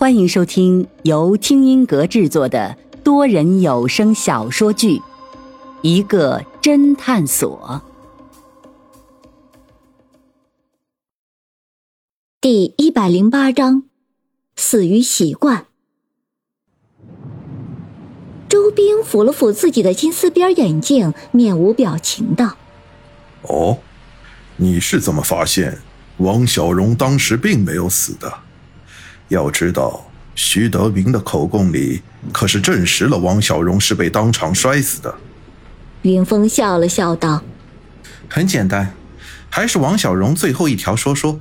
欢迎收听由听音阁制作的多人有声小说剧《一个侦探所》第一百零八章：死于习惯。周兵抚了抚自己的金丝边眼镜，面无表情道：“哦，你是怎么发现王小荣当时并没有死的？”要知道，徐德明的口供里可是证实了王小荣是被当场摔死的。云峰笑了笑道：“很简单，还是王小荣最后一条说说。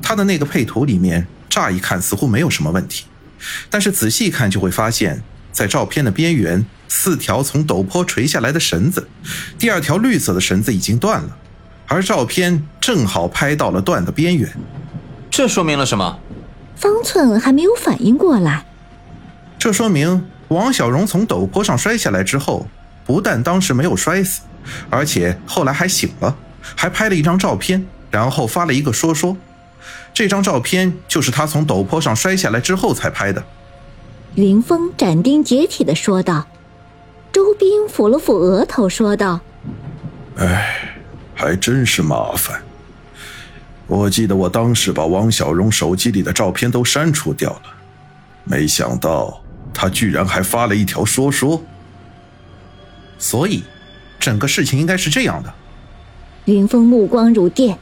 他的那个配图里面，乍一看似乎没有什么问题，但是仔细看就会发现，在照片的边缘，四条从陡坡垂下来的绳子，第二条绿色的绳子已经断了，而照片正好拍到了断的边缘。这说明了什么？”方寸还没有反应过来，这说明王小荣从陡坡上摔下来之后，不但当时没有摔死，而且后来还醒了，还拍了一张照片，然后发了一个说说。这张照片就是他从陡坡上摔下来之后才拍的。云峰斩钉截铁地说道。周斌抚了抚额头说道：“哎，还真是麻烦。”我记得我当时把王小荣手机里的照片都删除掉了，没想到他居然还发了一条说说。所以，整个事情应该是这样的。云峰目光如电，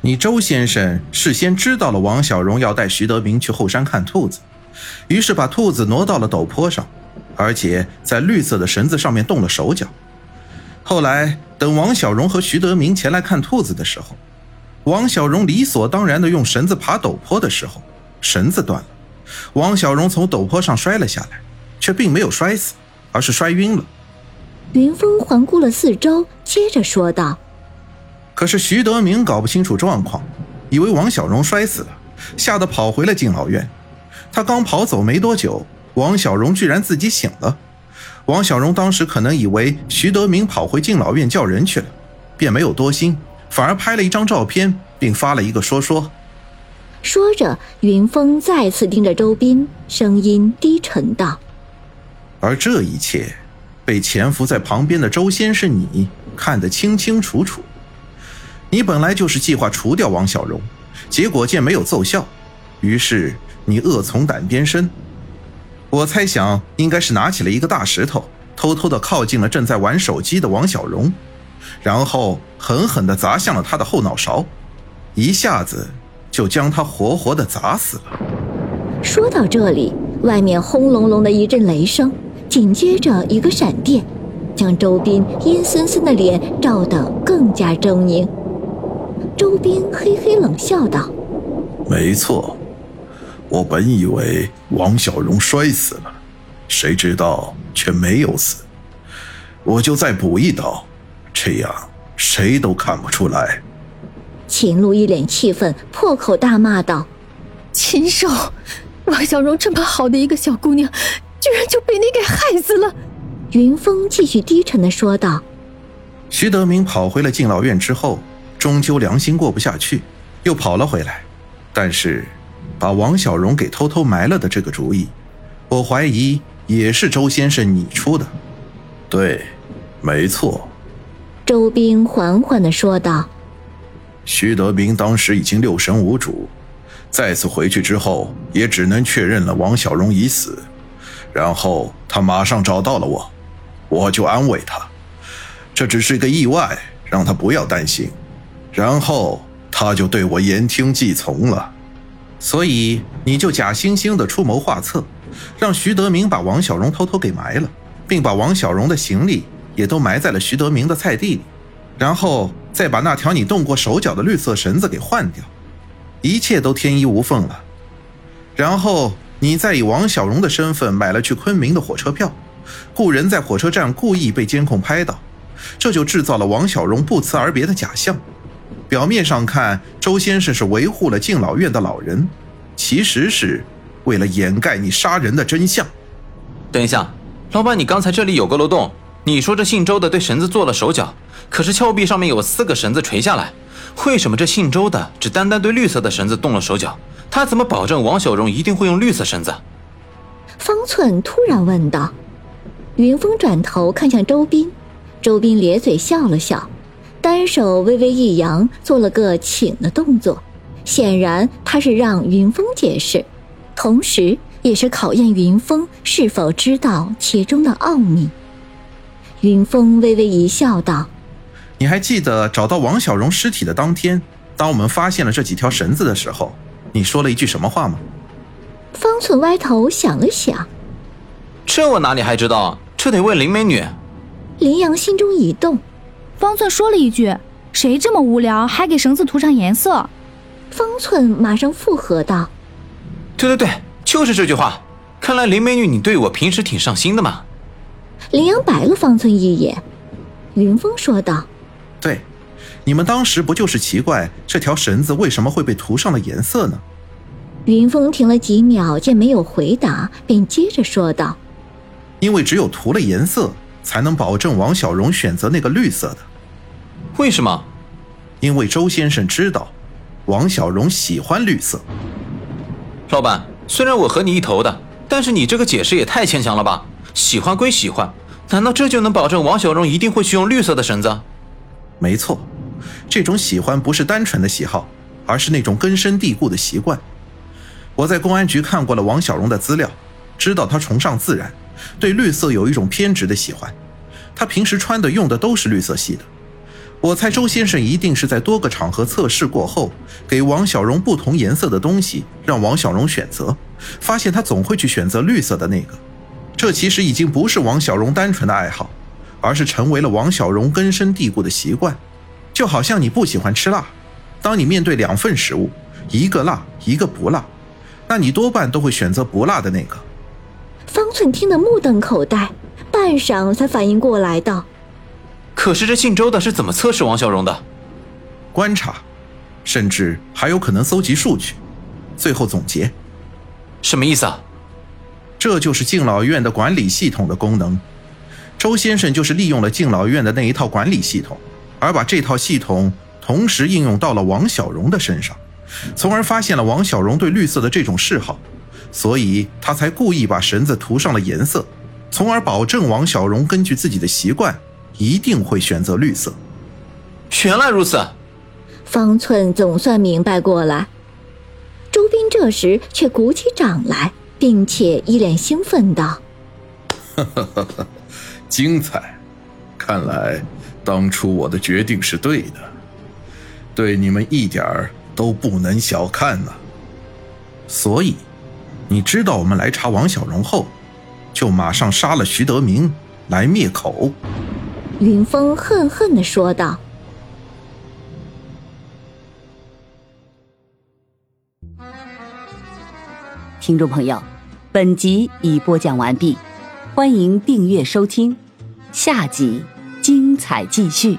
你周先生事先知道了王小荣要带徐德明去后山看兔子，于是把兔子挪到了陡坡上，而且在绿色的绳子上面动了手脚。后来，等王小荣和徐德明前来看兔子的时候。王小荣理所当然的用绳子爬陡坡的时候，绳子断了，王小荣从陡坡上摔了下来，却并没有摔死，而是摔晕了。云峰环顾了四周，接着说道：“可是徐德明搞不清楚状况，以为王小荣摔死了，吓得跑回了敬老院。他刚跑走没多久，王小荣居然自己醒了。王小荣当时可能以为徐德明跑回敬老院叫人去了，便没有多心。”反而拍了一张照片，并发了一个说说。说着，云峰再次盯着周斌，声音低沉道：“而这一切，被潜伏在旁边的周先生你看得清清楚楚。你本来就是计划除掉王小荣，结果见没有奏效，于是你恶从胆边生。我猜想，应该是拿起了一个大石头，偷偷的靠近了正在玩手机的王小荣。”然后狠狠地砸向了他的后脑勺，一下子就将他活活的砸死了。说到这里，外面轰隆隆的一阵雷声，紧接着一个闪电，将周斌阴森森的脸照得更加狰狞。周斌嘿嘿冷笑道：“没错，我本以为王小荣摔死了，谁知道却没有死，我就再补一刀。”这样谁都看不出来。秦璐一脸气愤，破口大骂道：“禽兽！王小荣这么好的一个小姑娘，居然就被你给害死了！”云峰继续低沉的说道：“徐德明跑回了敬老院之后，终究良心过不下去，又跑了回来。但是，把王小荣给偷偷埋了的这个主意，我怀疑也是周先生你出的。对，没错。”周兵缓缓的说道：“徐德明当时已经六神无主，再次回去之后，也只能确认了王小荣已死。然后他马上找到了我，我就安慰他，这只是一个意外，让他不要担心。然后他就对我言听计从了。所以你就假惺惺的出谋划策，让徐德明把王小荣偷偷给埋了，并把王小荣的行李。”也都埋在了徐德明的菜地里，然后再把那条你动过手脚的绿色绳子给换掉，一切都天衣无缝了。然后你再以王小荣的身份买了去昆明的火车票，雇人在火车站故意被监控拍到，这就制造了王小荣不辞而别的假象。表面上看，周先生是维护了敬老院的老人，其实是为了掩盖你杀人的真相。等一下，老板，你刚才这里有个漏洞。你说这姓周的对绳子做了手脚，可是峭壁上面有四个绳子垂下来，为什么这姓周的只单单对绿色的绳子动了手脚，他怎么保证王小荣一定会用绿色绳子？方寸突然问道。云峰转头看向周斌，周斌咧嘴笑了笑，单手微微一扬，做了个请的动作，显然他是让云峰解释，同时也是考验云峰是否知道其中的奥秘。云峰微微一笑，道：“你还记得找到王小荣尸体的当天，当我们发现了这几条绳子的时候，你说了一句什么话吗？”方寸歪头想了想。这我哪里还知道？这得问林美女。林阳心中一动，方寸说了一句：“谁这么无聊，还给绳子涂上颜色？”方寸马上附和道：“对对对，就是这句话。看来林美女，你对我平时挺上心的嘛。”林阳白了方寸一眼，云峰说道：“对，你们当时不就是奇怪这条绳子为什么会被涂上了颜色呢？”云峰停了几秒，见没有回答，便接着说道。因为只有涂了颜色，才能保证王小荣选择那个绿色的。为什么？因为周先生知道，王小荣喜欢绿色。老板，虽然我和你一头的，但是你这个解释也太牵强了吧？喜欢归喜欢，难道这就能保证王小荣一定会去用绿色的绳子？没错，这种喜欢不是单纯的喜好，而是那种根深蒂固的习惯。我在公安局看过了王小荣的资料，知道他崇尚自然。对绿色有一种偏执的喜欢，他平时穿的用的都是绿色系的。我猜周先生一定是在多个场合测试过后，给王小荣不同颜色的东西，让王小荣选择，发现他总会去选择绿色的那个。这其实已经不是王小荣单纯的爱好，而是成为了王小荣根深蒂固的习惯。就好像你不喜欢吃辣，当你面对两份食物，一个辣，一个不辣，那你多半都会选择不辣的那个。方寸听得目瞪口呆，半晌才反应过来，道：“可是这姓周的是怎么测试王小荣的？观察，甚至还有可能搜集数据，最后总结。什么意思啊？这就是敬老院的管理系统的功能。周先生就是利用了敬老院的那一套管理系统，而把这套系统同时应用到了王小荣的身上，从而发现了王小荣对绿色的这种嗜好。”所以他才故意把绳子涂上了颜色，从而保证王小荣根据自己的习惯一定会选择绿色。原来如此，方寸总算明白过来。周斌这时却鼓起掌来，并且一脸兴奋道：“哈哈哈哈精彩！看来当初我的决定是对的，对你们一点儿都不能小看呐。所以。”你知道我们来查王小荣后，就马上杀了徐德明来灭口。云峰恨恨的说道：“听众朋友，本集已播讲完毕，欢迎订阅收听，下集精彩继续。”